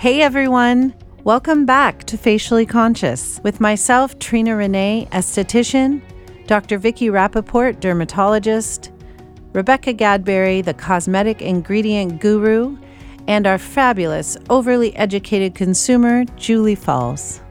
Hey everyone! Welcome back to Facially Conscious with myself, Trina Renee, esthetician, Dr. Vicki Rappaport, dermatologist, Rebecca Gadberry, the cosmetic ingredient guru, and our fabulous, overly educated consumer, Julie Falls.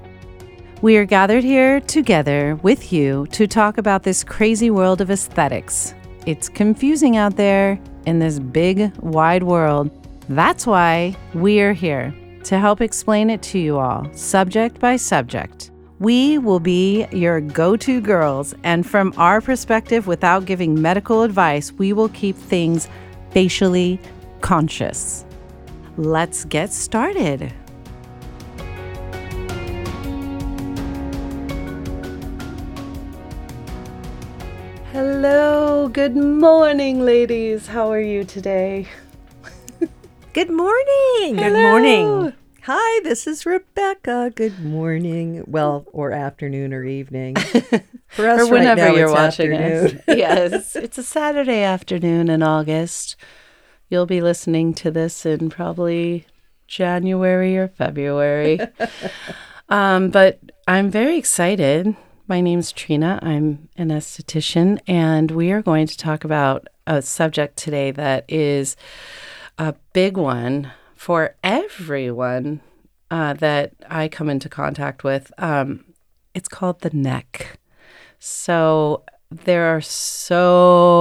We are gathered here together with you to talk about this crazy world of aesthetics. It's confusing out there in this big, wide world. That's why we are here to help explain it to you all, subject by subject. We will be your go to girls, and from our perspective, without giving medical advice, we will keep things facially conscious. Let's get started. Hello, good morning, ladies. How are you today? Good morning. Good morning. Hi, this is Rebecca. Good morning. Well, or afternoon or evening. For us, or whenever right now, you're it's watching afternoon. us. yes, it's a Saturday afternoon in August. You'll be listening to this in probably January or February. um, but I'm very excited. My name's Trina. I'm an esthetician, and we are going to talk about a subject today that is a big one for everyone uh, that I come into contact with. Um, it's called the neck. So there are so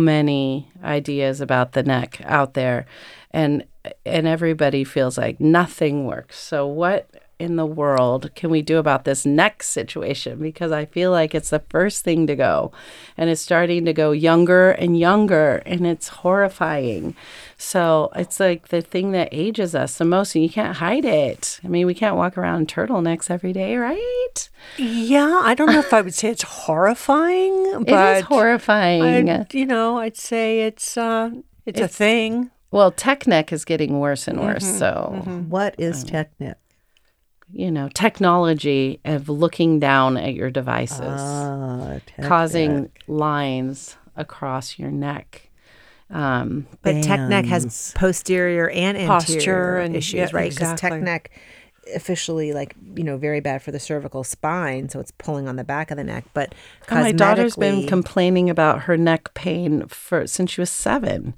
many ideas about the neck out there, and and everybody feels like nothing works. So what in the world can we do about this neck situation? Because I feel like it's the first thing to go, and it's starting to go younger and younger, and it's horrifying. So it's like the thing that ages us the most, and you can't hide it. I mean, we can't walk around in turtlenecs every day, right? Yeah, I don't know if I would say it's horrifying, but it is horrifying. I'd, you know, I'd say it's uh, it's, a thing. well, tech neck is getting worse and worse. Mm-hmm, so, mm-hmm. What is mm. Technic? You know, technology of looking down at your devices, Ah, causing lines across your neck. Um, But tech neck has posterior and anterior Posture and- issues, yeah, right? Because exactly. tech neck officially like you know very bad for the cervical spine, so it's pulling on the back of the neck. But my daughter's been complaining about her neck pain for since she was seven.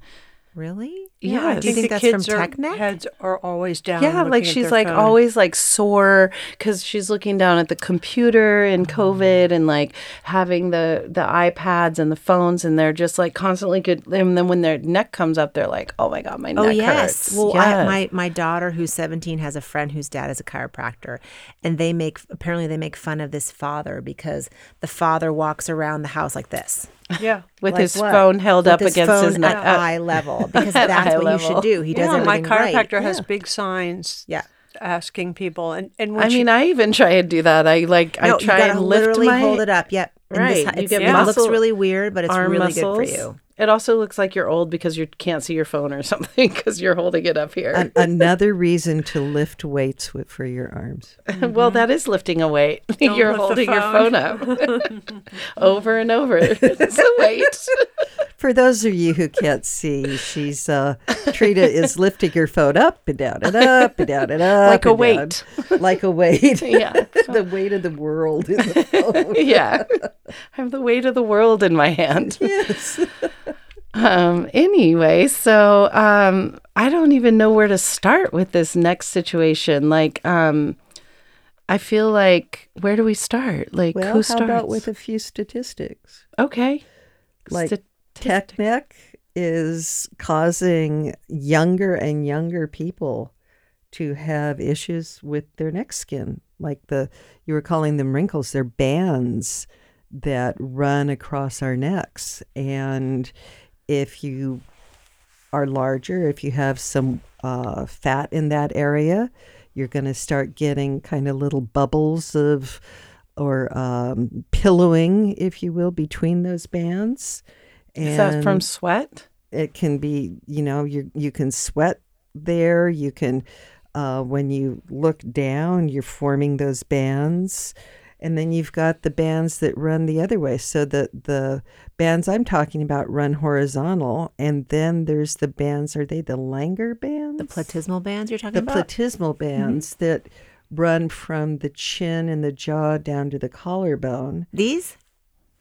Really. Yeah, Do you think the that's kids from tech neck? Heads are always down. Yeah, like she's like phone. always like sore because she's looking down at the computer and mm-hmm. COVID and like having the the iPads and the phones and they're just like constantly good. And then when their neck comes up, they're like, "Oh my god, my oh, neck Oh yes. hurts." Well, I, Yes. my my daughter who's 17 has a friend whose dad is a chiropractor, and they make apparently they make fun of this father because the father walks around the house like this. Yeah. with Like his what? phone held With up his against his phone neck. at uh, eye level because that's eye what you should do. He does yeah, my everything right. chiropractor has Yeah. big signs. Yeah. asking people, and and I she- mean, I even try and do that. I like No, I try you gotta and lift literally my hold it up. Yep. Right, This, you it's- get it looks really weird, but it's really muscles. good for you. It also looks like you're old because you can't see your phone or something because you're holding it up here. An- another reason to lift weights with, for your arms. well, that is lifting a weight. you're lift the holding your phone up over and over. It's a weight. For those of you who can't see, she's uh, Trina is lifting her phone up and down and up and down and up, Like a weight. down. like a weight. Yeah. the weight of the world in the phone. yeah. I have the weight of the world in my hand. yes. Um, anyway, so um, I don't even know where to start with this next situation. Like, um, I feel like where do we start? Like, Well, who how about with a few statistics? okay, Like Tech neck is causing younger and younger people to have issues with their neck skin. Like the you were calling them wrinkles, they're bands that run across our necks. And if you are larger, if you have some uh, fat in that area, you're going to start getting kind of little bubbles of or um, pillowing, if you will, between those bands. is that from sweat? it can be, you know, you you can sweat there. You can, uh, when you look down, you're forming those bands, And then you've got the bands that run the other way. So the the bands I'm talking about run horizontal, and then there's the bands. Are they the Langer bands? The platysmal bands you're talking the about? The platysmal mm-hmm. bands that run from the chin and the jaw down to the collarbone. These?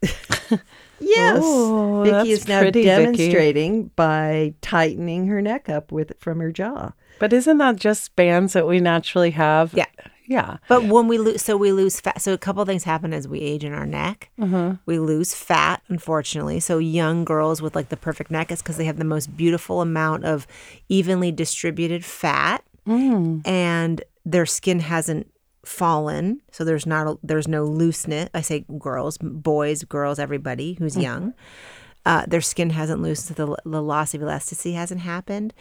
Yes, Oh, Vicki is now pretty, Vicki. demonstrating by tightening her neck up with from her jaw. But isn't that just bands that we naturally have? Yeah. Yeah. But when we lose, so we lose fat. So a couple things happen as we age in our neck. Mm-hmm. We lose fat, unfortunately. So young girls with like the perfect neck is because they have the most beautiful amount of evenly distributed fat, mm. and their skin hasn't fallen. So there's not a, there's no looseness. I say girls, boys, girls, everybody who's mm. young. Uh, their skin hasn't loosened. The, the loss of elasticity hasn't happened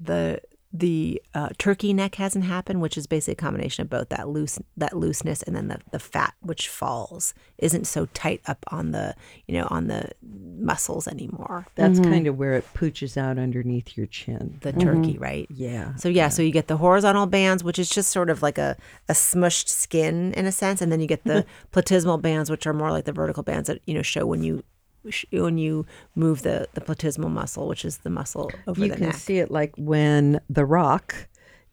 the the uh, turkey neck hasn't happened, which is basically a combination of both that loose that looseness and then the, the fat which falls isn't so tight up on the you know on the muscles anymore. That's kind of where it pooches out underneath your chin. The turkey, right? Yeah. So yeah, so you get the horizontal bands, which is just sort of like a, a smushed skin in a sense, and then you get the platysmal bands, which are more like the vertical bands that you know show when you sh- when you move the the platysmal muscle, which is the muscle over you the can neck. see it like when The Rock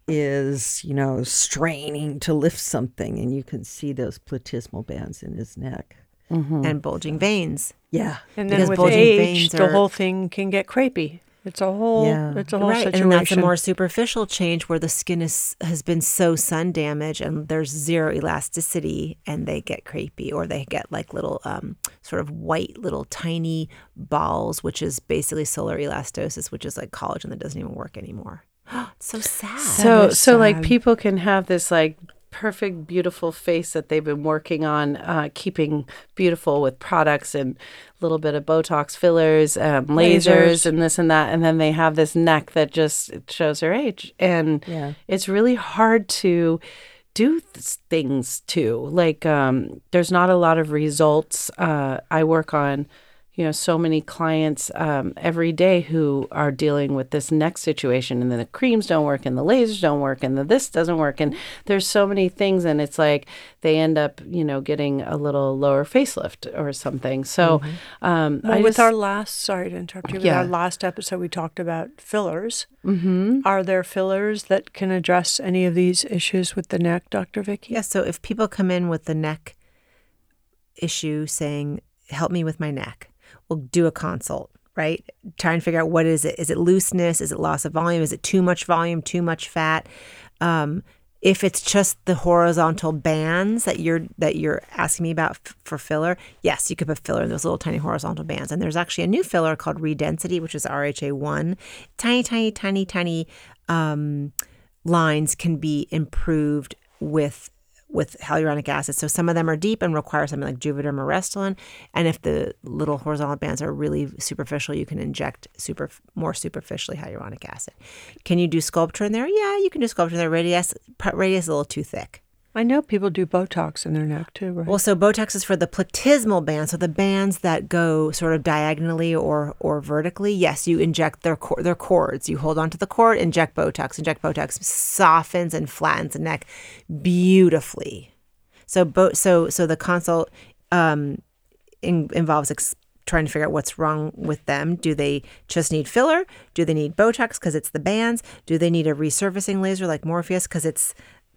is, you know, straining to lift something, and you can see those platysmal bands in his neck. Mm-hmm. and bulging veins. Yeah. And Because then with bulging age, veins the whole thing can get crepey. It's a whole, Yeah. it's a whole right, situation. and that's a more superficial change where the skin is has been so sun damaged and there's zero elasticity, and they get crepey or they get like little um, sort of white little tiny balls, which is basically solar elastosis, which is like collagen that doesn't even work anymore. it's so sad. so is so like people can have this like perfect beautiful face that they've been working on uh, keeping beautiful with products and a little bit of botox fillers um, lasers, Lasers. and this and that and then they have this neck that just it shows her age and Yeah. it's really hard to do th- things to like um, there's not a lot of results uh, i work on you know so many clients um, every day who are dealing with this neck situation and then the creams don't work and the lasers don't work and the this doesn't work and there's so many things and it's like they end up you know getting a little lower facelift or something so um, Well, I with just, our last, sorry to interrupt you, with Yeah. our last episode, we talked about fillers. Mm-hmm. Are there fillers that can address any of these issues with the neck, Dr. Vicki? Yeah, so if people come in with the neck issue saying, help me with my neck, we'll do a consult, right? Try and figure out what is it? Is it looseness? Is it loss of volume? Is it too much volume, too much fat? Um, if it's just the horizontal bands that you're that you're asking me about f- for filler, yes, you could put filler in those little tiny horizontal bands. And there's actually a new filler called Redensity, which is RHA one. Tiny, tiny, tiny, tiny um, lines can be improved with with hyaluronic acid. So some of them are deep and require something like Juvederm or Restylane. And if the little horizontal bands are really superficial, you can inject super more superficially hyaluronic acid. Can you do Sculptra in there? Yeah, you can do Sculptra in there. Radiesse Radiesse is a little too thick. I know people do Botox in their neck too, right? Well, so Botox is for the platysmal bands, so the bands that go sort of diagonally or or vertically. Yes, you inject their cor- their cords. You hold onto the cord, inject Botox. Inject Botox softens and flattens the neck beautifully. So bo- so so the consult um, in- involves ex- trying to figure out what's wrong with them. Do they just need filler? Do they need Botox because it's the bands? Do they need a resurfacing laser like Morpheus because it's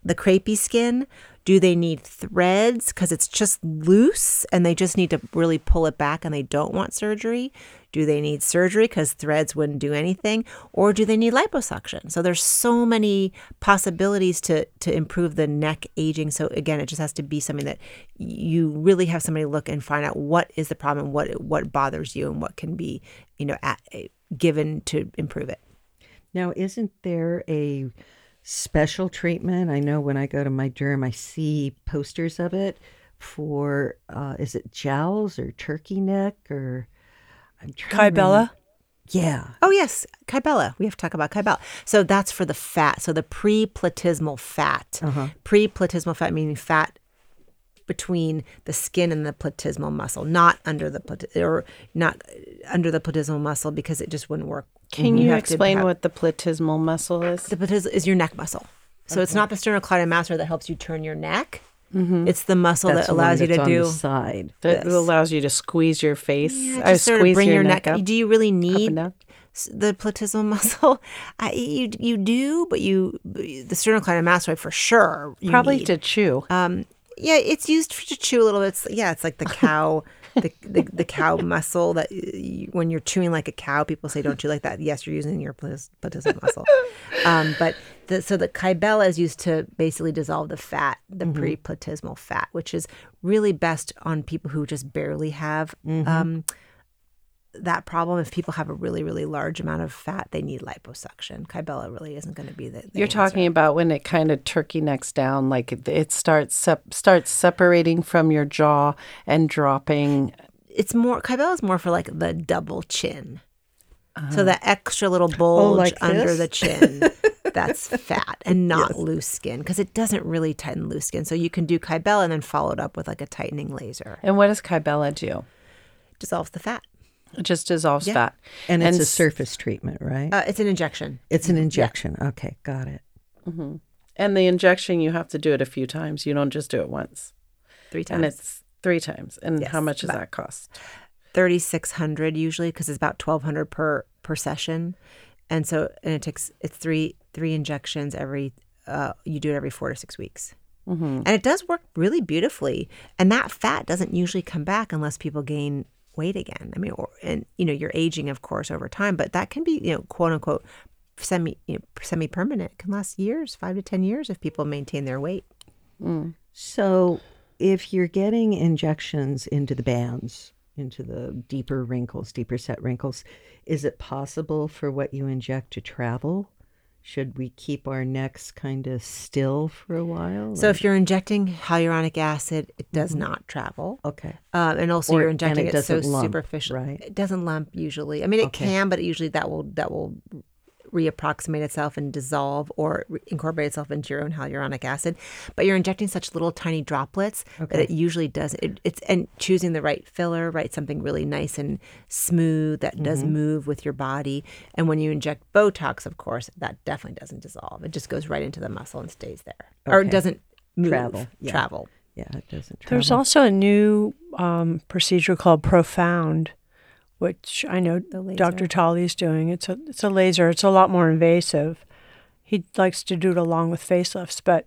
the crepey skin? Do they need threads because it's just loose and they just need to really pull it back and they don't want surgery? Do they need surgery because threads wouldn't do anything? Or do they need liposuction? So there's so many possibilities to to improve the neck aging. So again, it just has to be something that you really have somebody look and find out what is the problem, what what bothers you, and what can be you know at, eh, given to improve it. Now, isn't there a special treatment? I know when I go to my derm, I see posters of it for uh, is it jowls or turkey neck or I'm trying to Kybella? Yeah. Oh yes, Kybella. We have to talk about Kybella. So that's for the fat. So the pre-platysmal fat. Pre-platysmal fat meaning fat between the skin and the platysmal muscle, not under the plat- or not under the platysmal muscle because it just wouldn't work. Can you, to explain have- what the platysmal muscle is the platysmal is your neck muscle. So it's not the sternocleidomastoid that helps you turn your neck. It's the muscle That's that allows you to do the side. That allows you to squeeze your face. Yeah, uh, just sort of bring your, neck. up. Do you really need the platysmal muscle? I, you you do, but you the sternocleidomastoid for sure. you Probably need. to chew. Um, yeah, it's used for, to chew a little bit. It's, yeah, it's like the cow, the, the the cow muscle that you, when you're chewing like a cow, people say don't chew like that. Yes, you're using your platysmal muscle. Um, but the, so the kybella is used to basically dissolve the fat, the pre-platysmal fat, which is really best on people who just barely have um, that problem. If people have a really really large amount of fat, they need liposuction. Kybella really isn't going to be the. the You're answer. talking about when it kind of turkey necks down, like it, it starts sep- starts separating from your jaw and dropping. it's more Kybella is more for like the double chin. So uh-huh. that extra little oh, bulge like under this? the chin, that's fat and not loose skin because it doesn't really tighten loose skin. So you can do Kybella and then follow it up with like a tightening laser. And what does Kybella do? Dissolves the fat. It just dissolves Yeah. fat. And it's a s- surface treatment, right? Uh, it's an injection. it's an injection. Okay, got it. And the injection, you have to do it a few times. You don't just do it once. Three times. And it's three times. And how much does that cost? 3600 usually because it's about 1200 per per session and so and it takes it's three three injections every uh, you do it every four to six weeks and it does work really beautifully and that fat doesn't usually come back unless people gain weight again. I mean or, and you know you're aging of course over time but that can be you know quote unquote semi you know, semi permanent it can last years five to ten years if people maintain their weight. Mm. So, if you're getting injections into the bands, into the deeper wrinkles, deeper set wrinkles, is it possible for what you inject to travel? Should we keep our necks kind of still for a while? so if you're injecting hyaluronic acid it does not travel okay, Um, and also Or- you're injecting it it, so lump, superficial. right? It doesn't lump usually. I mean, it Okay. can, but usually that will that will reapproximate itself and dissolve or re- incorporate itself into your own hyaluronic acid. But you're injecting such little tiny droplets that it usually does. It, it's and choosing the right filler, right, something really nice and smooth that does Mm-hmm. move with your body. And when you inject Botox, of course, that definitely doesn't dissolve. It just goes right into the muscle and stays there, or it doesn't move, Travel, yeah. Travel. yeah, it doesn't. Travel. There's also a new um, procedure called Profound, which I know laser. Dr. Tully's doing. It's a it's a laser. It's a lot more invasive. He likes to do it along with facelifts, but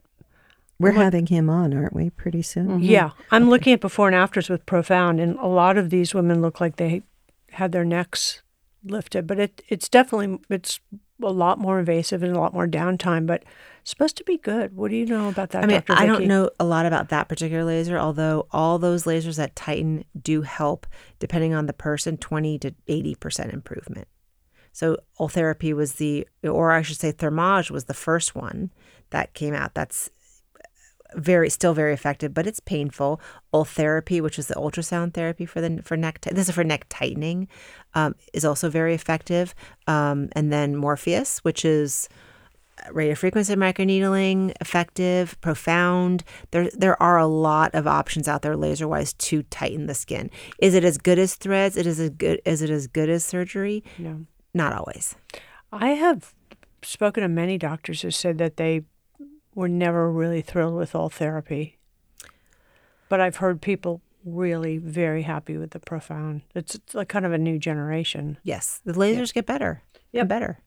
We're having him on, aren't we? Pretty soon. Mm-hmm. yeah, I'm looking at before and afters with Profound, and a lot of these women look like they had their necks lifted. But it it's definitely it's a lot more invasive and a lot more downtime, but it's supposed to be good. What do you know about that, I mean, Dr. I don't know a lot about that particular laser, although all those lasers that tighten do help, depending on the person, 20 to 80% improvement. So, Ultherapy was the, or I should say, Thermage was the first one that came out. That's very, still very effective, but it's painful. Ultherapy, which is the ultrasound therapy for the for neck, this is for neck tightening, um, is also very effective. Um, and then Morpheus, which is radio frequency microneedling, effective, profound. There there are a lot of options out there laser wise to tighten the skin. Is it as good as threads? It is as good is it as good as surgery? No. Not always. I have spoken to many doctors who said that they were never really thrilled with Ultherapy. But I've heard people really very happy with the profound. It's, it's like kind of a new generation. Yes. The lasers get better. Yeah, better.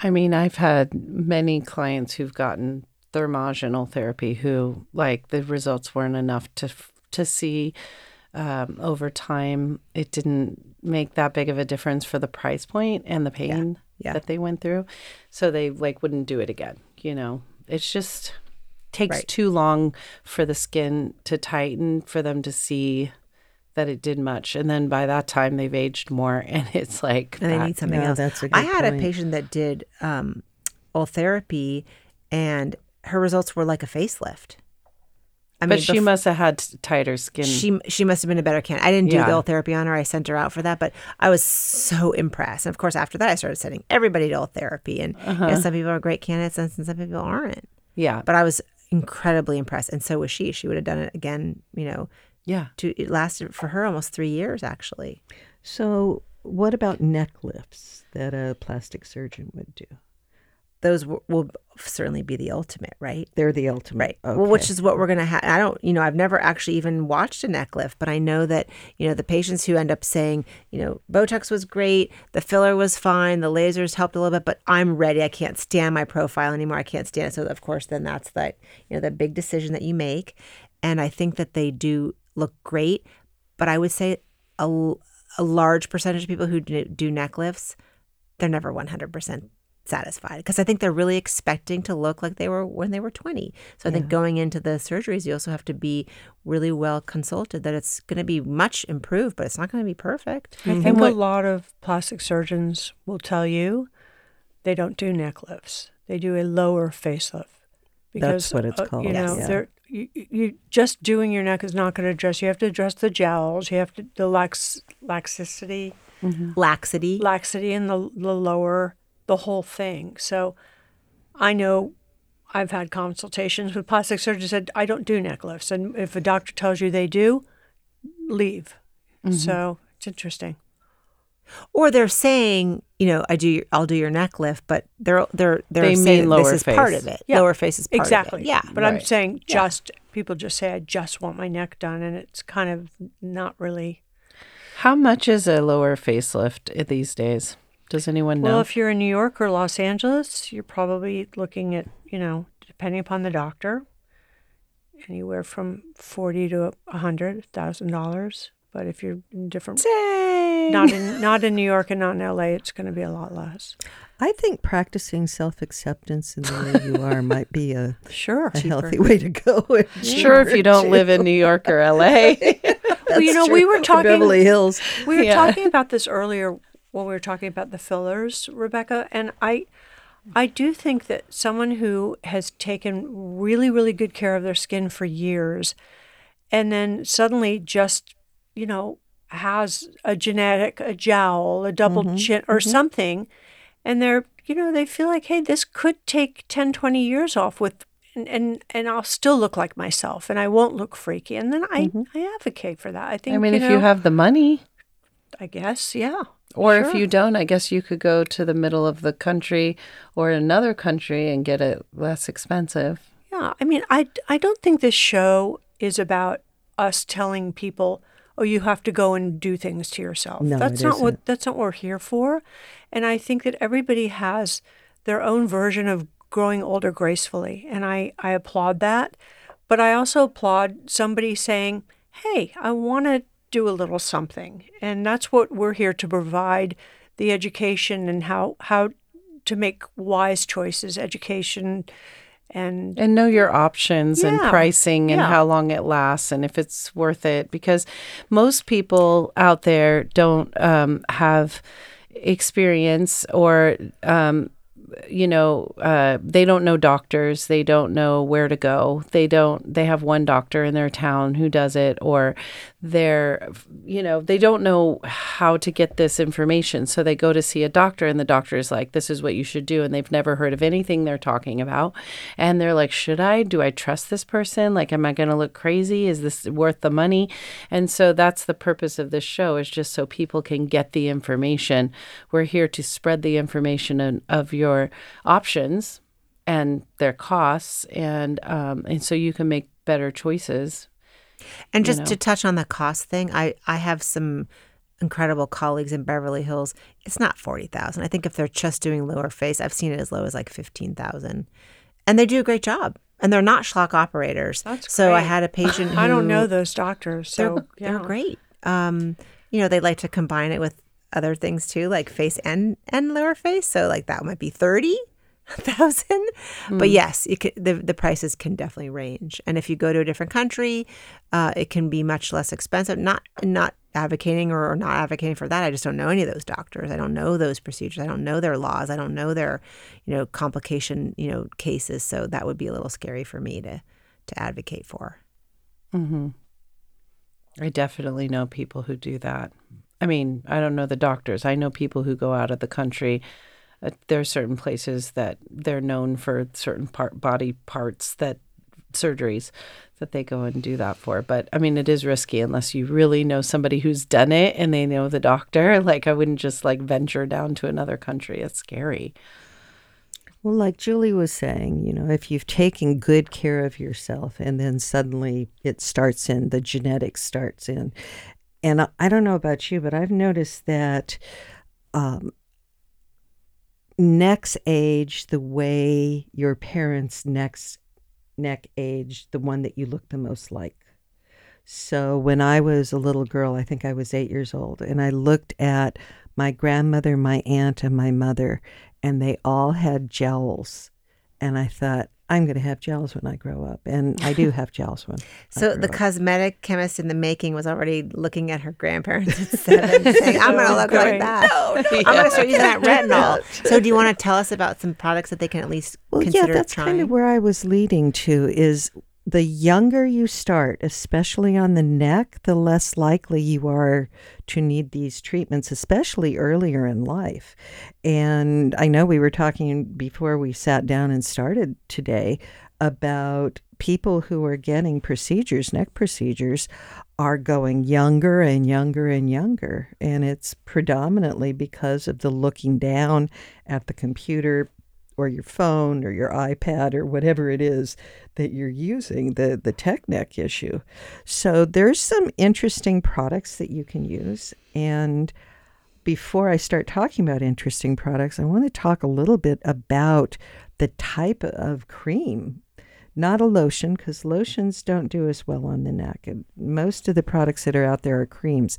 I mean, I've had many clients who've gotten thermogenal therapy who, like, the results weren't enough to to see um, over time. It didn't make that big of a difference for the price point and the pain yeah. that they went through, so they like wouldn't do it again. You know, it's just takes Right. too long for the skin to tighten for them to see that it did much, and then by that time they've aged more, and it's like And they need something No, else. that's a I good had a patient that did um Ultherapy and her results were like a facelift. I but she bef- must have had tighter skin. she she must have been a better candidate. I didn't do Yeah. the Ultherapy on her. I sent her out for that, but I was so impressed. And of course, after that, I started sending everybody to Ultherapy. And you know, some people are great candidates, and some people aren't. yeah, But I was incredibly impressed, and so was she. She would have done it again. You know, yeah. to it lasted for her almost three years actually. So, what about neck lifts that a plastic surgeon would do? those w- will certainly be the ultimate, right? They're the ultimate. Right. Well, which is what we're going to have. I don't, you know, I've never actually even watched a neck lift, but I know that, you know, the patients who end up saying, you know, Botox was great, the filler was fine, the lasers helped a little bit, but I'm ready. I can't stand my profile anymore. I can't stand it. So, of course, then that's that, you know, the big decision that you make. And I think that they do look great, but I would say a, a large percentage of people who do, do neck lifts, they're never 100% satisfied because I think they're really expecting to look like they were when they were 20. So I think going into the surgeries, you also have to be really well consulted that it's going to be much improved, but it's not going to be perfect. I think a lot of plastic surgeons will tell you they don't do neck lifts. They do a lower facelift. That's what it's uh, called, You know, yes. they're you, you- you just doing your neck is not going to address. You have to address the jowls. You have to the lax laxicity, Laxity. laxity in the the lower, the whole thing. So, I know. I've had consultations with plastic surgeons said I don't do neck lifts, and if a doctor tells you they do, leave. Mm-hmm. So it's interesting. Or they're saying, you know, I do, I'll do your neck lift, but they're they're they're They saying mean lower this is part of it. Yeah. Lower face is part exactly. of it. Yeah. But I'm saying just people just say I just want my neck done, and it's kind of not really. How much is a lower facelift these days? Does anyone know? Well, if you're in New York or Los Angeles, you're probably looking at you know, depending upon the doctor, anywhere from forty to a hundred thousand dollars. But if you're in different, not in not in New York and not in LA, it's going to be a lot less. I think practicing self acceptance in the way you are might be a, Sure, a healthy way to go. sure, if you don't live in New York or LA. Well, you know, we were talking Beverly Hills. We were Yeah. talking about this earlier when we were talking about the fillers, Rebecca, and I I do think that someone who has taken really really good care of their skin for years and then suddenly just, you know, has a genetic a jowl, a double mm-hmm. chin or mm-hmm. something and they're, you know, they feel like, "Hey, this could take 10, 20 years off with and, and and I'll still look like myself and I won't look freaky. And then I, mm-hmm. I advocate for that. I think I mean, you if know, you have the money, I guess, yeah. or if you don't, I guess you could go to the middle of the country or another country and get it less expensive. Yeah, I mean, I, I don't think this show is about us telling people, oh, you have to go and do things to yourself. No, that's it not what isn't. what that's not what we're here for. And I think that everybody has their own version of growing older gracefully, and I I applaud that. But I also applaud somebody saying, hey, I want to do a little something, and that's what we're here to provide the education and how how to make wise choices, education, and And know your options and pricing and yeah. how long it lasts and if it's worth it. Because most people out there don't um, have experience or, um, you know, uh, they don't know doctors. They don't know where to go. They don't, they have one doctor in their town who does it, or they're, you know, they don't know how to get this information. So they go to see a doctor, and the doctor is like, this is what you should do. And they've never heard of anything they're talking about. And they're like, should I? Do I trust this person? Like, am I going to look crazy? Is this worth the money? And so that's the purpose of this show, is just so people can get the information. We're here to spread the information of, of your options and their costs. And, um, and so you can make better choices. And just know. to touch on the cost thing, I I have some incredible colleagues in Beverly Hills. It's not forty thousand. I think if they're just doing lower face, I've seen it as low as like fifteen thousand, and they do a great job. And they're not schlock operators. That's so I had a patient. Who, I don't know those doctors, They're so they're great. Um, you know, they like to combine it with other things too, like face and and lower face. So like that might be thirty thousand. But yes, it can, the the prices can definitely range. And if you go to a different country, uh, it can be much less expensive. Not not advocating or, or not advocating for that. I just don't know any of those doctors. I don't know those procedures. I don't know their laws. I don't know their you know complication you know cases. So that would be a little scary for me to to advocate for. Mm-hmm. I definitely know people who do that. I mean, I don't know the doctors. I know people who go out of the country. Uh, there are certain places that they're known for certain part body parts that surgeries that they go and do that for. But I mean, it is risky unless you really know somebody who's done it and they know the doctor. Like, I wouldn't just like venture down to another country. It's scary. Well, like Julie was saying, you know, if you've taken good care of yourself and then suddenly it starts in, the genetics starts in. And I, don't know about you, but I've noticed that um, next age, the way your parents' next neck age, the one that you look the most like. So when I was a little girl, I think I was eight years old, and I looked at my grandmother, my aunt, and my mother, and they all had jowls. And I thought, I'm going to have jowls when I grow up. And I do have jowls when. I So grow the up. cosmetic chemist in the making was already looking at her grandparents at seven, saying, "I'm going to look like great. that. I'm going to start using that retinol." So, do you want to tell us about some products that they can at least Well, consider yeah, that's trying? kind of where I was leading to is the younger you start, especially on the neck, the less likely you are to need these treatments, especially earlier in life. And I know we were talking before we sat down and started today about people who are getting procedures, neck procedures, are going younger and younger and younger. And it's predominantly because of the looking down at the computer or your phone or your iPad or whatever it is that you're using, the, the tech neck issue. So there's some interesting products that you can use. And before I start talking about interesting products, I want to talk a little bit about the type of cream. Not a lotion, because lotions don't do as well on the neck. Most of the products that are out there are creams.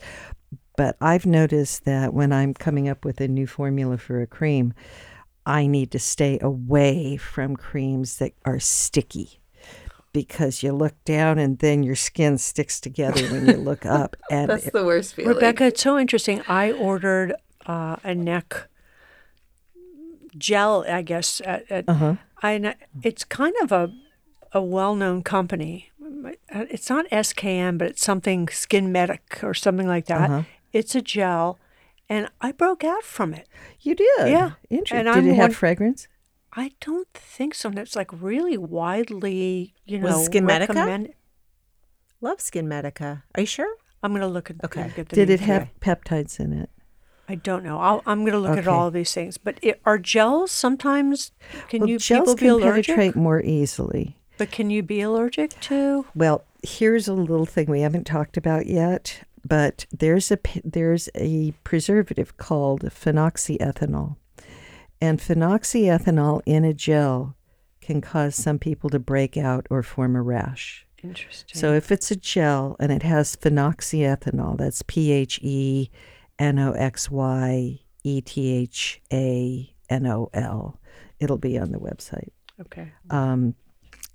But I've noticed that when I'm coming up with a new formula for a cream, I need to stay away from creams that are sticky because you look down and then your skin sticks together when you look up. And That's the worst feeling. Rebecca, it's so interesting. I ordered uh, a neck gel, I guess. At, at, uh-huh. I, it's kind of a, a well known company. It's not SKM, but it's something Skin Medic or something like that. Uh-huh. It's a gel, and I broke out from it. You did? Yeah. Interesting. And Did I'm it have one- fragrance? I don't think so. And It's like really widely, you Was know, Skin Medica? recommend- Love Skin Medica. Are you sure? I'm going to look at. Okay. Get the Did it have today. peptides in it? I don't know. I'll, I'm going to look at all of these things. But it, are gels sometimes? Can well, you gels people be can allergic? penetrate more easily. But can you be allergic to? Well, here's a little thing we haven't talked about yet, but there's a there's a preservative called phenoxyethanol, and phenoxyethanol in a gel can cause some people to break out or form a rash. Interesting. So if it's a gel and it has phenoxyethanol, that's P H E N O X Y E T H A N O L, it'll be on the website. okay. Um,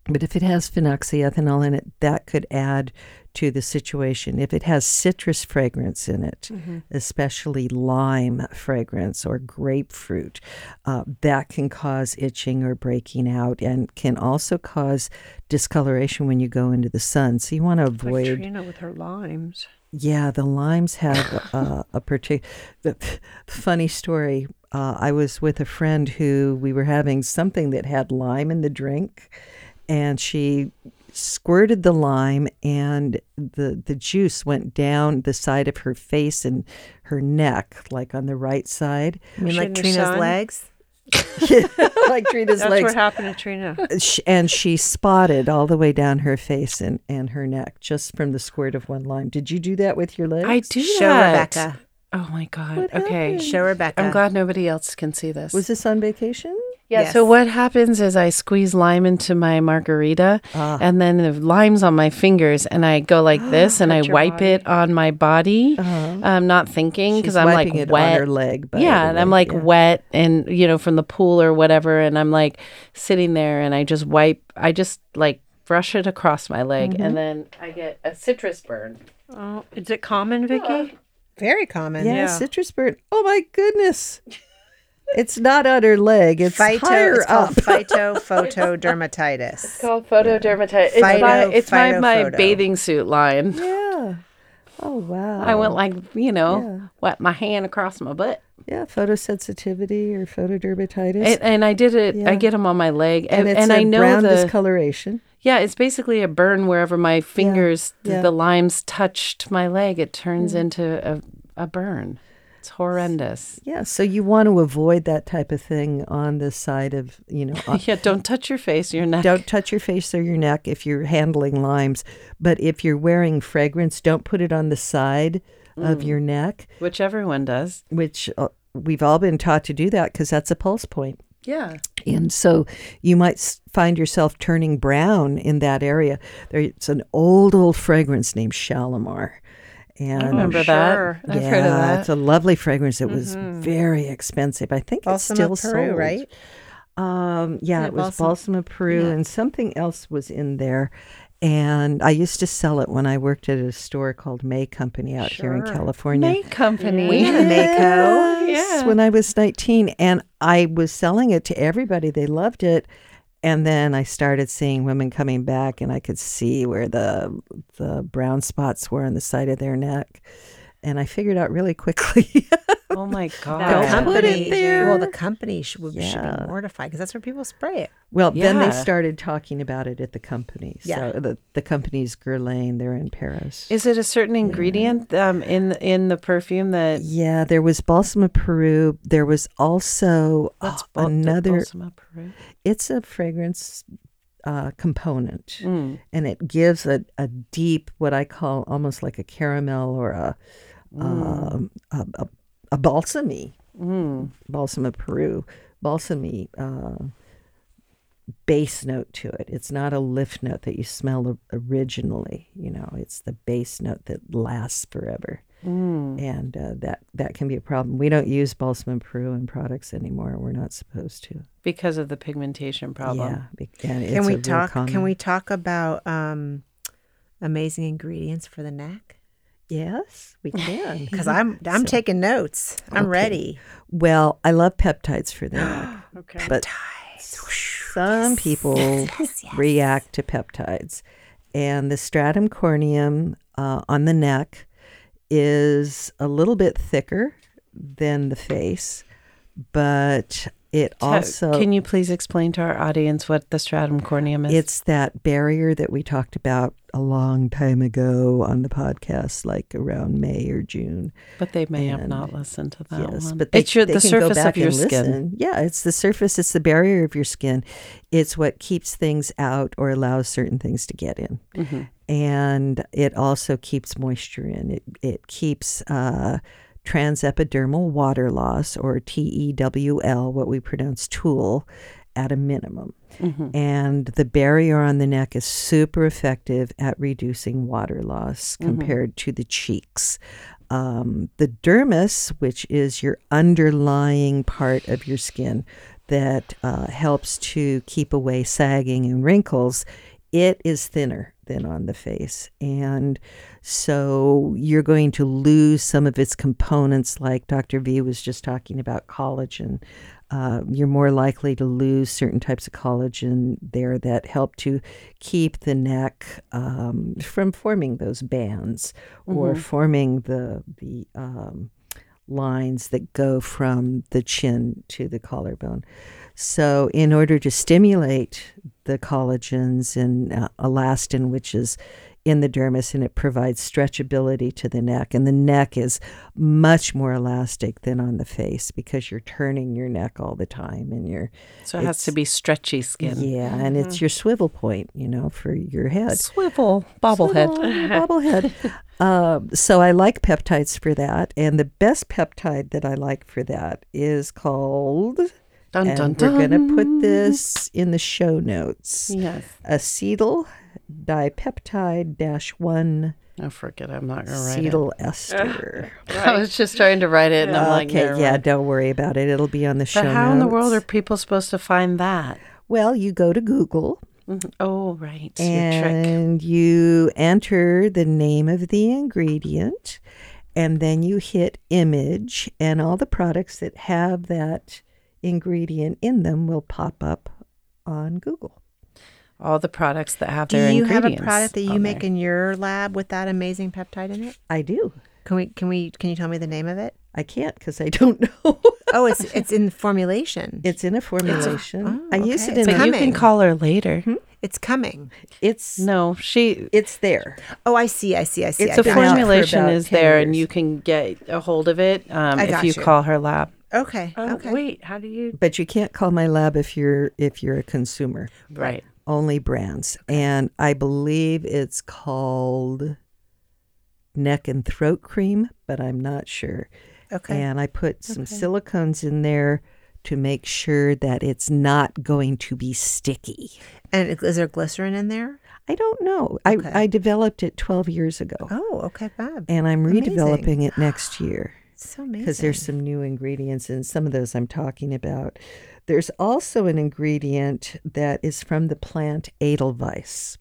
but if it has phenoxyethanol in it, that could add to the situation. If it has citrus fragrance in it, especially lime fragrance or grapefruit, uh, that can cause itching or breaking out and can also cause discoloration when you go into the sun. So you want to Like avoid. Trina with her limes. Yeah, the limes have uh, a particular funny story. Uh, I was with a friend who we were having something that had lime in the drink, and she squirted the lime, and the the juice went down the side of her face and her neck, like on the right side, You mean like Trina's sun? legs? like Trina's That's legs. That's what happened to Trina. And she spotted all the way down her face and, and her neck just from the squirt of one lime. Did you do that with your legs? I do Show that. Rebecca. Oh my god. What okay. happened? Show Rebecca. I'm glad nobody else can see this. Was this on vacation? Yeah. Yes. So what happens is I squeeze lime into my margarita, Ah. and then the lime's on my fingers, and I go like this, and I wipe body. it on my body. Uh-huh. I'm not thinking because I'm like it wet. on her leg. by yeah, the and I'm like yeah. wet and you know from the pool or whatever, and I'm like sitting there and I just wipe. I just like brush it across my leg, Mm-hmm. and then I get a citrus burn. Oh, is it common, Vicki? Very common. Yeah, Yeah. citrus burn. Oh my goodness. It's not on her leg. It's Phyto, higher it's called up. phytophotodermatitis. called photodermatitis. It's Phyto- my it's my, my bathing suit line. yeah. Oh wow. I went like you know, Yeah. wet my hand across my butt, yeah, photosensitivity or photodermatitis. and, and I did it. Yeah. I get them on my leg, and and, it's and a I know brown the discoloration. yeah. It's basically a burn wherever my fingers, th- yeah. the limes touched my leg. It turns into a a burn. It's horrendous. Yeah, so you want to avoid that type of thing on the side of, you know, Yeah, don't touch your face, your neck. don't touch your face or your neck if you're handling limes. But if you're wearing fragrance, don't put it on the side of your neck, which everyone does. which uh, we've all been taught to do that because that's a pulse point. Yeah. And so you might find yourself turning brown in that area. There's an old, old fragrance named Shalimar. And remember sure. that. I've yeah, heard of that. it's a lovely fragrance. It was very expensive. I think Balsam it's still Peru, sold. right? Um, yeah, Yeah, it was balsam- balsam of Peru, yeah. and something else was in there. And I used to sell it when I worked at a store called May Company out here in California. May Company. We had a Mayco. Yes, Yeah. when I was 19, and I was selling it to everybody. They loved it. And then I started seeing women coming back, and I could see where the the brown spots were on the side of their neck. And I figured out really quickly. Oh my god. Don't put it there. well, the company should, should be mortified because that's where people spray it. well, then they started talking about it at the company. Yeah. So the the company's Guerlain, they're in Paris. Is it a certain ingredient um, in in the perfume that yeah, there was balsam of Peru. There was also what's oh, bal- another. balsam of Peru? It's a fragrance uh, component. Mm. and it gives a, a deep what I call almost like a caramel or a um, a, a, a balsamy Mm. balsam of Peru balsamy uh, base note to it. It's not a lift note that you smell originally. You know, it's the base note that lasts forever, Mm. and uh, that that can be a problem. We don't use balsam of Peru in products anymore. We're not supposed to. Because of the pigmentation problem. Yeah, and Can it's a we real talk? Can we talk about um, amazing ingredients for the neck? Yes, we can. Because I'm I'm So- taking notes. I'm Okay. ready. Well, I love peptides for that. Okay. but some people react to peptides. And the stratum corneum uh, on the neck is a little bit thicker than the face, but it Ta- also Can you please explain to our audience what the stratum corneum is? it's that barrier that we talked about a long time ago on the podcast, like around May or June. but they may have not listened to that yes, one. but they, it's your, they the surface of your skin. listen. Yeah, it's the surface. It's the barrier of your skin. It's what keeps things out or allows certain things to get in, Mhm. and it also keeps moisture in. It it keeps. Uh, transepidermal water loss or TEWL what we pronounce tool at a minimum Mhm. and the barrier on the neck is super effective at reducing water loss compared to the cheeks. Um, the dermis, which is your underlying part of your skin that uh, helps to keep away sagging and wrinkles, it is thinner than on the face. And so you're going to lose some of its components, like Dr. V was just talking about collagen. Uh, you're more likely to lose certain types of collagen there that help to keep the neck um, from forming those bands or forming the the um, lines that go from the chin to the collarbone. So, in order to stimulate the collagens and uh, elastin, which is in the dermis, and it provides stretchability to the neck, and the neck is much more elastic than on the face because you're turning your neck all the time, and you're So it has to be stretchy skin. yeah, and it's your swivel point, you know, for your head. Swivel bobblehead. Bobblehead. Um, so I like peptides for that, and the best peptide that I like for that is called. Dun, and dun, we're gonna put this in the show notes. Yes. Acetyl dipeptide dash one Oh, forget. it. I'm not gonna write acetyl ester. it. I was just trying to write it, and I'm like, okay, never yeah, mind. don't worry about it. It'll be on the show But how in the world are people supposed to find that? Well, you go to Google Mhm. Oh, right. Your trick. and you enter the name of the ingredient and then you hit image and all the products that have that ingredient in them will pop up on Google. All the products that have Do their you have a product that you make there. in your lab with that amazing peptide in it? I do. Can we? Can we? Can you tell me the name of it? I can't because I don't know. Oh, it's it's in formulation. it's in a formulation. Oh, I use okay. it in. It's A, You can call her later. It's coming. it's No, she. it's there. Oh, I see. I see. I see. It's I The been gotcha. out for formulation is 10 there, and you can get a hold of it um, if you you. call her lab. Okay. Oh, okay. wait. How do you? But you can't call my lab if you're if you're a consumer. Right. Only brands, and I believe it's called neck and throat cream, but I'm not sure. Okay. And I put some silicones in there to make sure that it's not going to be sticky. And is there glycerin in there? I don't know. Okay. I, I developed it 12 years ago, Oh, okay, Fab. and I'm amazing. redeveloping it next year So amazing. because there's some new ingredients, and some of those I'm talking about. There's also an ingredient that is from the plant Edelweiss.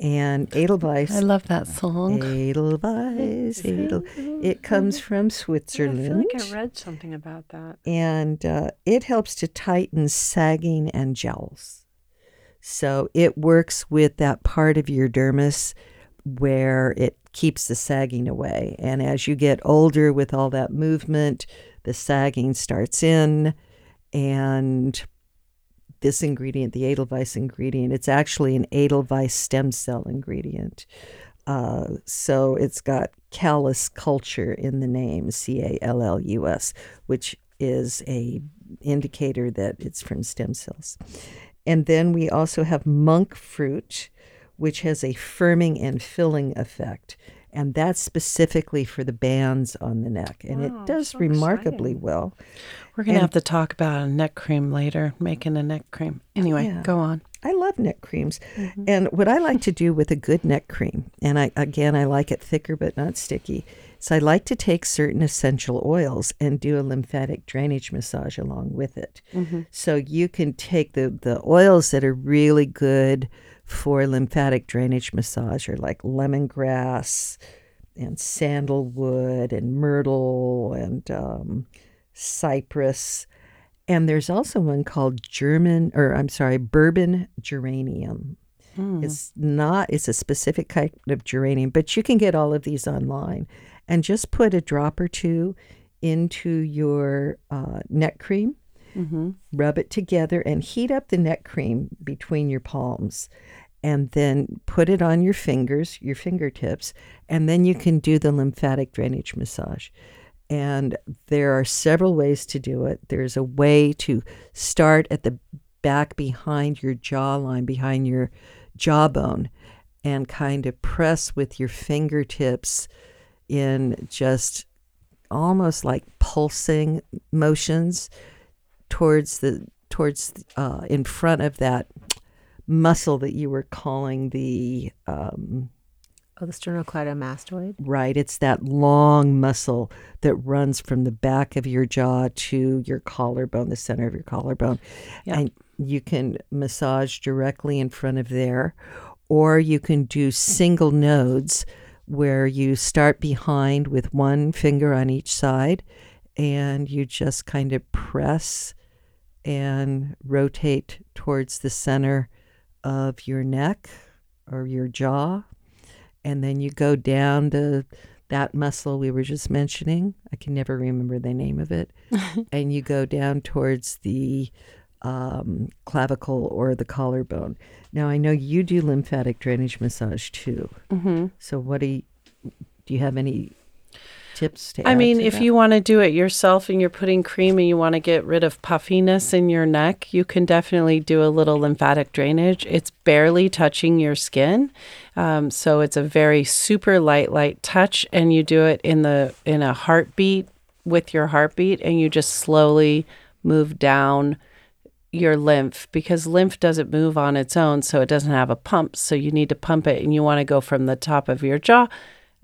And Edelweiss I love that song. Edelweiss, Edel. It comes from I Switzerland. feel like I read something about that. and uh, it helps to tighten sagging and jowls. So it works with that part of your dermis where it keeps the sagging away. And as you get older with all that movement, the sagging starts in. And this ingredient, the Edelweiss ingredient, it's actually an Edelweiss stem cell ingredient. Uh, so it's got callus culture in the name, C A L L U S, which is a indicator that it's from stem cells. And then we also have monk fruit, which has a firming and filling effect. And that's specifically for the bands on the neck. And Wow, it does so remarkably exciting. well. We're gonna have to talk about a neck cream later. Making a neck cream. Anyway, Yeah. go on. I love neck creams. Mm-hmm. And what I like to do with a good neck cream, and I again I like it thicker but not sticky, so I like to take certain essential oils and do a lymphatic drainage massage along with it. Mm-hmm. So you can take the the oils that are really good for lymphatic drainage massage are like lemongrass and sandalwood and myrtle and um, cypress. And there's also one called German, or I'm sorry, bourbon geranium. It's not, it's a specific kind of geranium, but you can get all of these online and just put a drop or two into your uh, neck cream, Mm-hmm. rub it together, and heat up the neck cream between your palms. And then put it on your fingers, your fingertips, and then you can do the lymphatic drainage massage. And there are several ways to do it. There's a way to start at the back behind your jawline, behind your jawbone, and kind of press with your fingertips in just almost like pulsing motions towards the towards uh, in front of that muscle that you were calling the um, oh, the sternocleidomastoid. Right. It's that long muscle that runs from the back of your jaw to your collarbone, the center of your collarbone. Yeah. And you can massage directly in front of there, or you can do single nodes where you start behind with one finger on each side and you just kind of press and rotate towards the center of your neck or your jaw and then you go down to that muscle we were just mentioning. I can never remember the name of it. and you go down towards the um, clavicle or the collarbone. Now, I know you do lymphatic drainage massage too. Mm-hmm. So, what do you, do you have any tips to I mean, to if that? you want to do it yourself and you're putting cream and you want to get rid of puffiness in your neck, you can definitely do a little lymphatic drainage. It's barely touching your skin, um, so it's a very super light, light touch, and you do it in the in a heartbeat with your heartbeat, and you just slowly move down your lymph because lymph doesn't move on its own, so it doesn't have a pump. So you need to pump it, and you want to go from the top of your jaw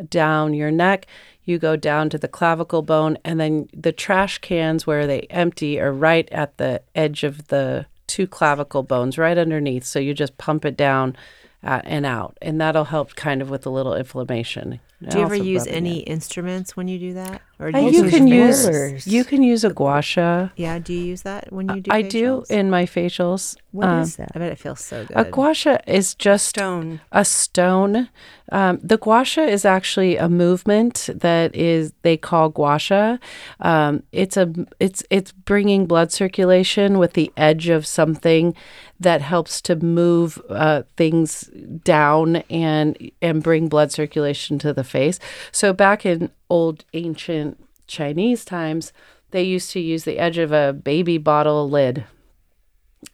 down your neck. You go down to the clavicle bone, and then the trash cans where they empty are right at the edge of the two clavicle bones, right underneath. So you just pump it down uh, and out, and that'll help kind of with a little inflammation. Do you ever use any it. instruments when you do that? Or do Uh, you you use can use rollers. you can use a gua sha. Yeah, do you use that when you do I do in my facials. What is Um, that? I bet it feels so good. A gua sha is just Stone. a stone. Um, the gua sha is actually a movement that is they call gua sha. Um, it's a it's it's bringing blood circulation with the edge of something that helps to move uh, things down and and bring blood circulation to the face. So back in old ancient Chinese times, they used to use the edge of a baby bottle lid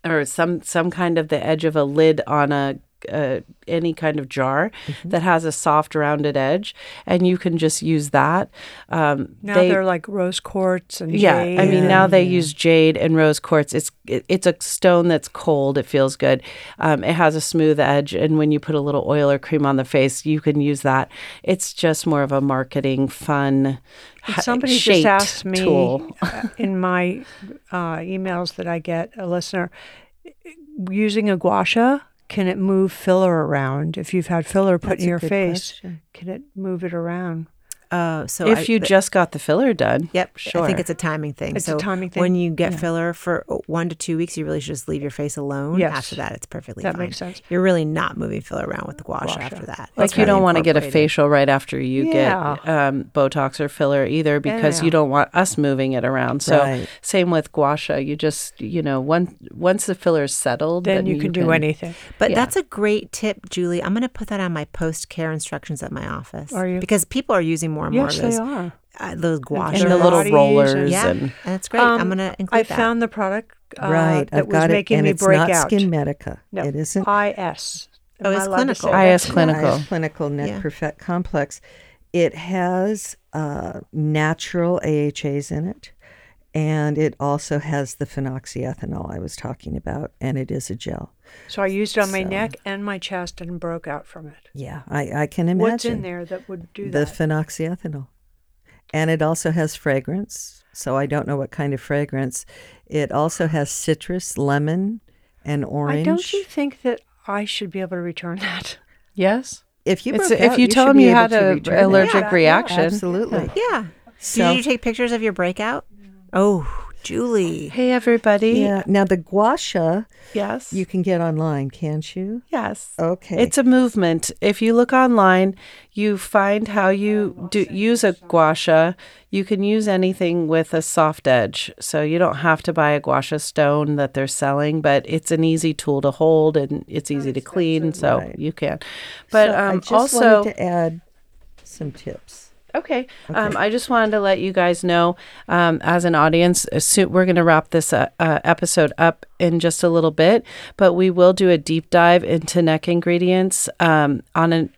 or some some kind of the edge of a lid on a uh, any kind of jar that has a soft rounded edge and you can just use that um, Now they- are like rose quartz and yeah, I mean now they use jade and rose quartz. It's it, it's a stone that's cold. It feels good. Um, it has a smooth edge, and when you put a little oil or cream on the face, you can use that. It's just more of a marketing fun. ha- Somebody just asked me tool. uh, in my uh, emails that I get, a listener, using a gua sha, can it move filler around? If you've had filler put That's in your face, question. can it move it around? Oh, so if I- you th- just got the filler done, Yep, sure. I think it's a timing thing. It's a so timing When you get filler for uh, one to two weeks, you really should just leave your face alone. Yes. After that, it's perfectly That fine. makes sense. You're really not moving filler around with the gua sha after that. like It's you really don't want to get a facial right after you Yeah. get um, Botox or filler either because Yeah. you don't want us moving it around. So Right. same with gua sha. You just you know once once the filler is settled, Then you can do anything. But Yeah. that's a great tip, Julie. I'm going to put that on my post care instructions at my office. Are you? Because people are using more and more Yes, of they are. uh, those And and the little rollers and- yeah, and and that's great. I'm Um, going to include I that. found the product uh, right. that I've was got it, making and me it's break not out. SkinMedica. No. It isn't. IS. Oh, it's I allowed to clinical. IS clinical. IS clinical net Yeah. perfect complex. It has uh, natural AHAs in it, and it also has the phenoxyethanol I was talking about, and it is a gel. So I used it on my So- neck and my chest and broke out from it. Yeah, I, I can imagine. What's in there that would do the that? phenoxyethanol. And it also has fragrance. So I don't know what kind of fragrance. It also has citrus, lemon, and orange. I don't you think that I should be able to return that? yes. if you It's- broke if out, you should tell 'em be you had an a it. allergic Yeah, yeah, reaction. Absolutely. Yeah. So Did you take pictures of your breakout? Oh, Julie. Hey everybody. yeah. Now the gua sha Yes. you can get online, can't you? yes. Okay. It's a movement. If you look online, you find how you do use a gua sha. You can use anything with a soft edge. So you don't have to buy a gua sha stone that they're selling, but it's an easy tool to hold and it's easy to clean. So Right. you can. But So I um, just also, wanted to add some tips. Okay. Um, I just wanted to let you guys know, um, as an audience, as soon, we're going to wrap this uh, uh, episode up in just a little bit, but we will do a deep dive into neck ingredients um, on an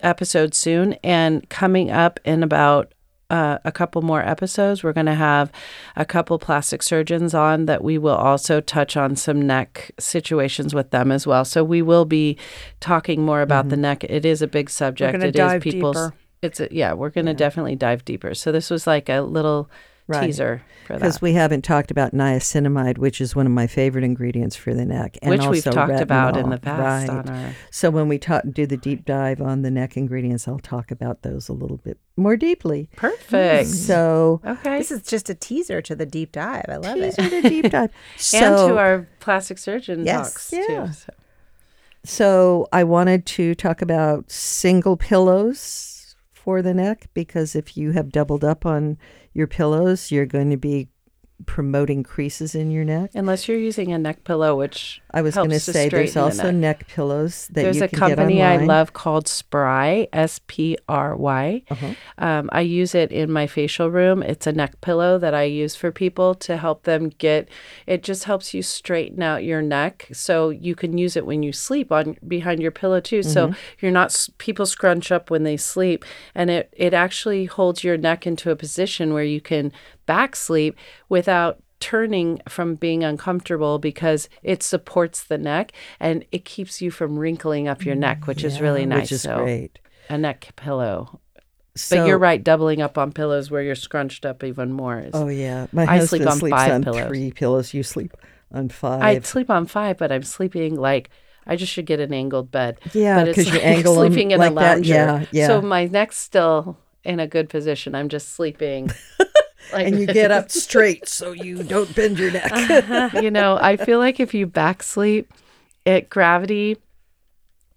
episode soon. And coming up in about uh, a couple more episodes, we're going to have a couple plastic surgeons on that we will also touch on some neck situations with them as well. So we will be talking more about the neck. It is a big subject. It is people's. deeper. It's a, yeah, we're going to definitely dive deeper. So this was like a little Right. teaser for Because we haven't talked about niacinamide, which is one of my favorite ingredients for the neck, and which we've also talked about in the past Right. on our. So when we talk, do the deep dive on the neck ingredients, I'll talk about those a little bit more deeply. Perfect. Mm. So Okay. This is just a teaser to the deep dive. I love teaser it. to deep dive. So, and to our plastic surgeon Yes. talks Yeah. too. So. so I wanted to talk about single pillows for the neck because if you have doubled up on your pillows, you're going to be promoting creases in your neck. Unless you're using a neck pillow, which I was going to say there's straighten the also neck. neck. pillows that There's you a company I love called Spry, S P R Y. Uh-huh. Um, I use it in my facial room. It's a neck pillow that I use for people to help them get. It just helps you straighten out your neck, so you can use it when you sleep on behind your pillow too. Mm-hmm. So you're not people scrunch up when they sleep, and it it actually holds your neck into a position where you can back sleep without turning from being uncomfortable because it supports the neck and it keeps you from wrinkling up your neck, which is really nice. Which is so great. a neck pillow. So, but you're right, doubling up on pillows where you're scrunched up even more. Is, Oh yeah, my I husband sleep on sleeps five on pillows. three pillows. You sleep on five. I sleep on five, but I'm sleeping like I just should get an angled bed. Yeah, but it's 'cause you like sleeping in like a that. Yeah, yeah. So my neck's still in a good position. I'm just sleeping. Like and you get up straight so you don't bend your neck. you know, I feel like if you back sleep, it gravity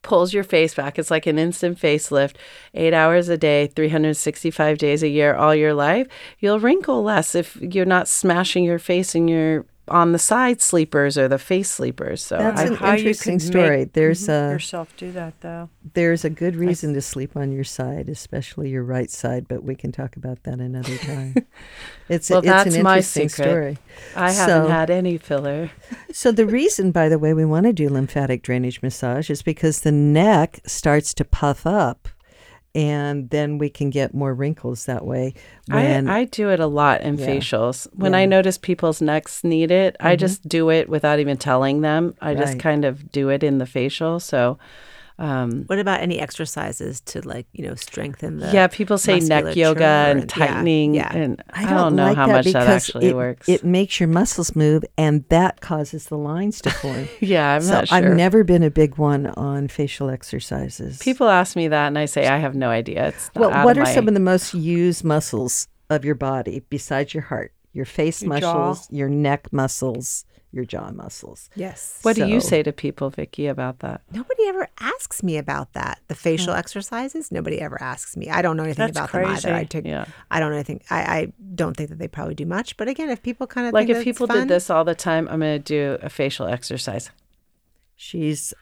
pulls your face back. It's like an instant facelift. Eight hours a day, 365 days a year, all your life. You'll wrinkle less if you're not smashing your face in your on the side sleepers or the face sleepers. So That's I, an How interesting could story. make There's mhm. a yourself do that though. there's a good reason to sleep on your side, especially your right side, but we can talk about that another time. It's Well, it's that's an my interesting secret. story. I haven't So- had any filler. So the reason, by the way, we want to do lymphatic drainage massage is because the neck starts to puff up, and then we can get more wrinkles that way. When I, I do it a lot in Yeah. facials. When Yeah. I notice people's necks need it, I mm-hmm. just do it without even telling them. I just kind of do it in the facial. So, um, What about any exercises to like you know strengthen the? yeah, people say neck yoga and and- yeah, tightening, yeah. and I I don't, don't, know like how that much that actually it, works. It makes your muscles move, and that causes the lines to form. yeah, I'm so not sure. I've never been a big one on facial exercises. people ask me that, and I say I have no idea. It's well, what are my- some of the most used muscles of your body besides your heart? Your face Your jaw. muscles, your neck muscles, your jaw muscles. Yes. What do you say to people, Vicki, about that? Nobody ever asks me about that. The facial hmm. exercises. Nobody ever asks me. I don't know anything That's about them either. I crazy. take. Yeah. I don't know anything. I, I don't think that they probably do much. But again, if people kind of Like think if that's people fun, did this all the time, I'm going to do a facial exercise. She's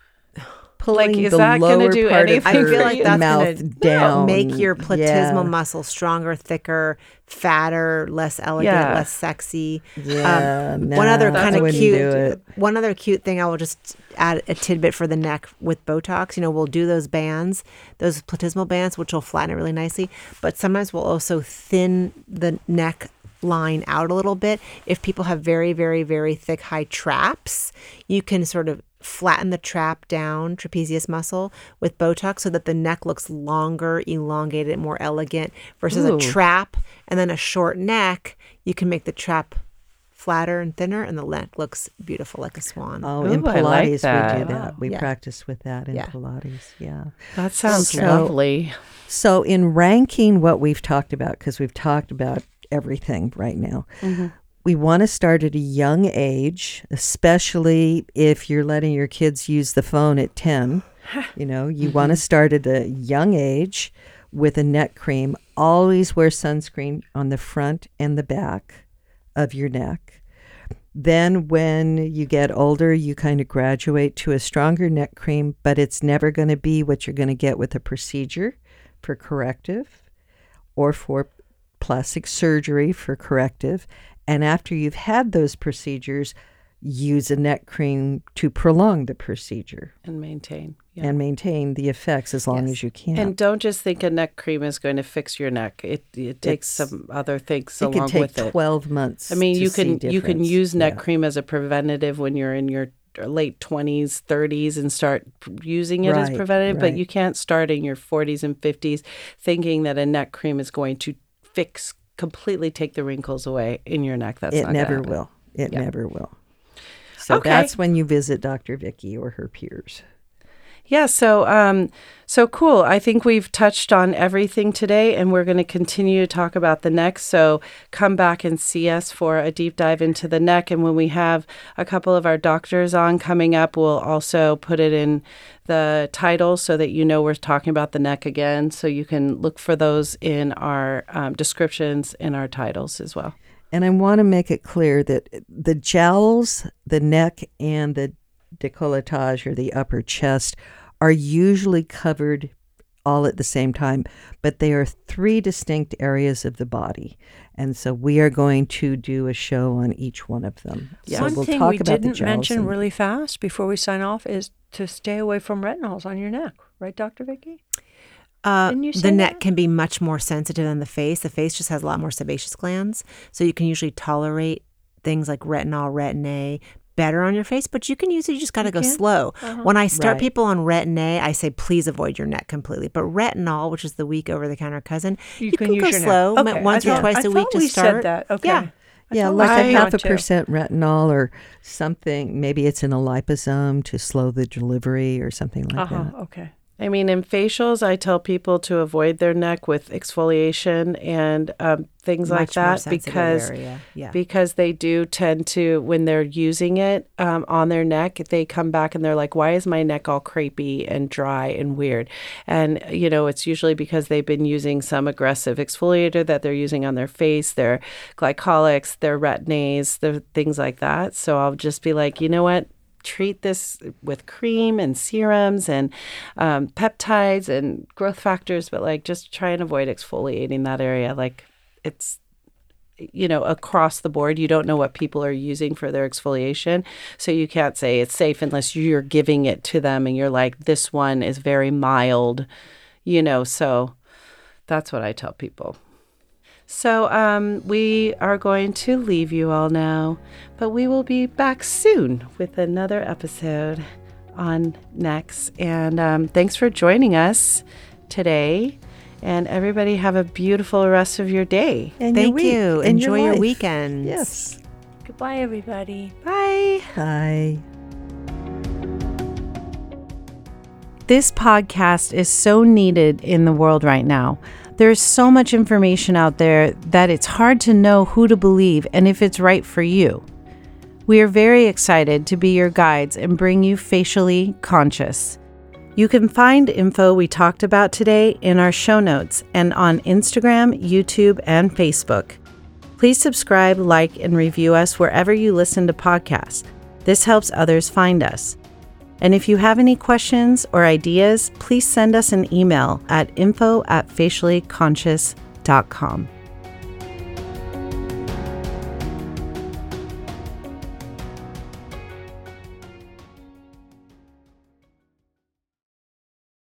pulling is the that gonna lower do part of anything her I feel like that's mouth gonna down. make your platysmal Yeah. muscle stronger, thicker, fatter, less elegant, Yeah. less sexy. Yeah, Um, one other kind of cute, one other cute thing. I will just add a tidbit for the neck with Botox. You know, we'll do those bands, those platysmal bands, which will flatten it really nicely. But sometimes we'll also thin the neck line out a little bit. If people have very, very, very thick, high traps, you can sort of flatten the trap down, trapezius muscle, with Botox so that the neck looks longer, elongated, more elegant versus Ooh. a trap and then a short neck. You can make the trap flatter and thinner, and the neck looks beautiful like a swan. Oh, in Ooh, I like Pilates we do that. We Yeah. practice with that in Yeah. Pilates. Yeah. That sounds So- lovely. So in ranking what we've talked about, because we've talked about everything right now, mm-hmm. We want to start at a young age, especially if you're letting your kids use the phone at 10. You know, you mm-hmm. want to start at a young age with a neck cream. Always wear sunscreen on the front and the back of your neck. Then, when you get older, you kind of graduate to a stronger neck cream, but it's never going to be what you're going to get with a procedure for corrective or for plastic surgery for corrective. And after you've had those procedures, use a neck cream to prolong the procedure And maintain. Yeah. and maintain the effects as long as you can. And don't just think a neck cream is going to fix your neck. It it takes It's- some other things it along can take with it. 12 months. I mean, you can you can use neck Yeah. cream as a preventative when you're in your late 20s, 30s and start using it as Right, preventative, but you can't start in your 40s and 50s thinking that a neck cream is going to fix completely take the wrinkles away in your neck. That's it never will. It Yeah. never will. So Okay. that's when you visit Dr. Vicki or her peers. Yeah, so um, so cool. I think we've touched on everything today, and we're going to continue to talk about the neck. So come back and see us for a deep dive into the neck. And when we have a couple of our doctors on coming up, we'll also put it in the title so that you know we're talking about the neck again. So you can look for those in our um, descriptions in our titles as well. And I want to make it clear that the jowls, the neck, and the decolletage or the upper chest are usually covered all at the same time, but they are three distinct areas of the body. And so we are going to do a show on each one of them. So One we'll thing talk we about the didn't mention and- really fast before we sign off is to stay away from retinols on your neck, right, Dr. Vicki? Uh, the say neck that? can be much more sensitive than the face. The face just has a lot more sebaceous glands, so you can usually tolerate things like retinol, retin A better on your face. But you can use it. You just got to go can? slow. When I start Right. people on retin A, I say please avoid your neck completely. But retinol, which is the weak over the counter cousin, you, can, use go slow, Okay, once I or twice I a week thought to we start. said that. Okay. Yeah. I Yeah, like a half a to. percent retinol or something. Maybe it's in a liposome to slow the delivery or something like Uh-huh. that. Okay. I mean, in facials, I tell people to avoid their neck with exfoliation and um, things like Much more that because yeah. because they do tend to when they're using it um, on their neck they come back and they're like why is my neck all crepey and dry and weird? And you know it's usually because they've been using some aggressive exfoliator that they're using on their face their glycolics their retin-A's the things like that. So i'll just be like you know what treat this with cream and serums and um, peptides and growth factors but like just try and avoid exfoliating that area. Like it's you know across the board you don't know what people are using for their exfoliation so you can't say it's safe unless you're giving it to them and you're like this one is very mild you know? So that's what i tell people so um, we are going to leave you all now but we will be back soon with another episode on next and um, thanks for joining us today and everybody have a beautiful rest of your day And Thank week you. and Enjoy your, life. weekends. Yes. Goodbye, everybody. bye Bye. This podcast is so needed in the world right now. There's so much information out there that it's hard to know who to believe and if it's right for you. We are very excited to be your guides and bring you facially conscious. You can find info we talked about today in our show notes and on Instagram, YouTube, and Facebook. Please subscribe, like, and review us wherever you listen to podcasts. This helps others find us. And if you have any questions or ideas, please send us an email at info at faciallyconscious.com.